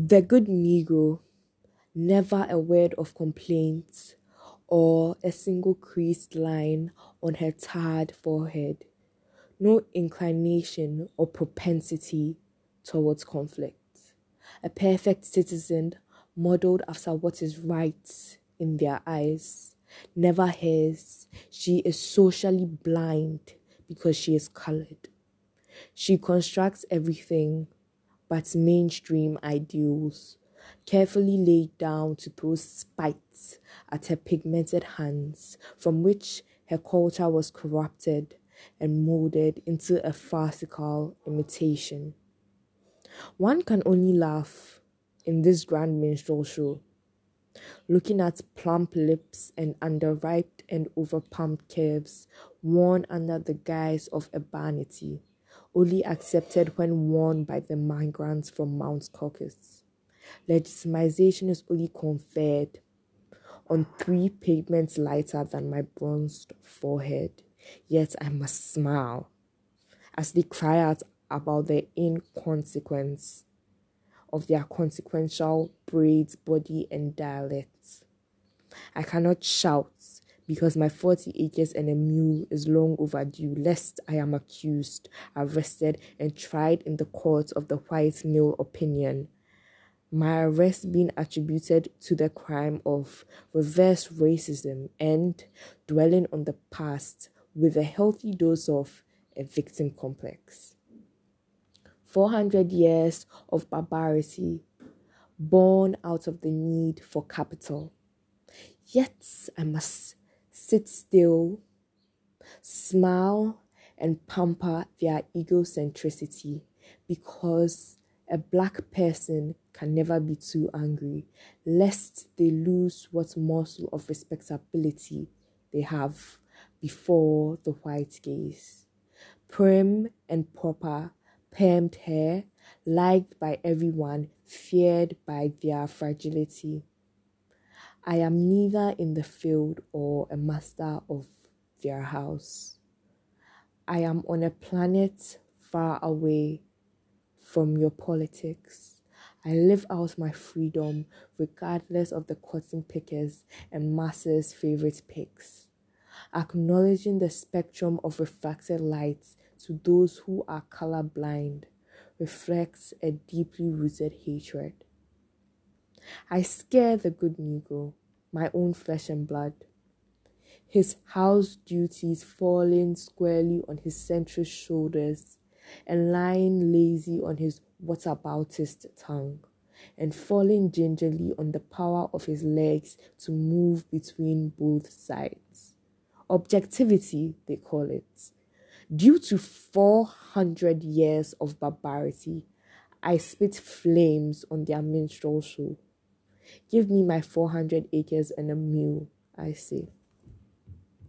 The good Negro, never a word of complaint or a single creased line on her tarred forehead, no inclination or propensity towards conflict. A perfect citizen, modeled after what is right in their eyes, never hers. She is socially blind because she is colored. She constructs everything but mainstream ideals, carefully laid down to throw spite at her pigmented hands, from which her culture was corrupted and molded into a farcical imitation. One can only laugh in this grand minstrel show, looking at plump lips and underripe and overpumped curves worn under the guise of urbanity only accepted when worn by the migrants from Mount Caucasus. Legitimization is only conferred on three pavements lighter than my bronzed forehead. Yet I must smile as they cry out about the inconsequence of their consequential braids, body, and dialects. I cannot shout because my 40 acres and a mule is long overdue, lest I am accused, arrested, and tried in the court of the white male opinion. My arrest being attributed to the crime of reverse racism and dwelling on the past with a healthy dose of a victim complex. 400 years of barbarity born out of the need for capital. Yet I must sit still, smile, and pamper their egocentricity because a black person can never be too angry, lest they lose what morsel of respectability they have before the white gaze. Prim and proper, permed hair, liked by everyone, feared by their fragility. I am neither in the field or a master of their house. I am on a planet far away from your politics. I live out my freedom regardless of the cotton pickers and masses' favorite picks, acknowledging the spectrum of refracted light to those who are colorblind reflects a deeply rooted hatred. I scare the good Negro, my own flesh and blood. His house duties falling squarely on his centrist shoulders and lying lazy on his whataboutist tongue, and falling gingerly on the power of his legs to move between both sides. Objectivity, they call it. Due to 400 years of barbarity, I spit flames on their minstrel show. Give me my 400 acres and a mule, I say.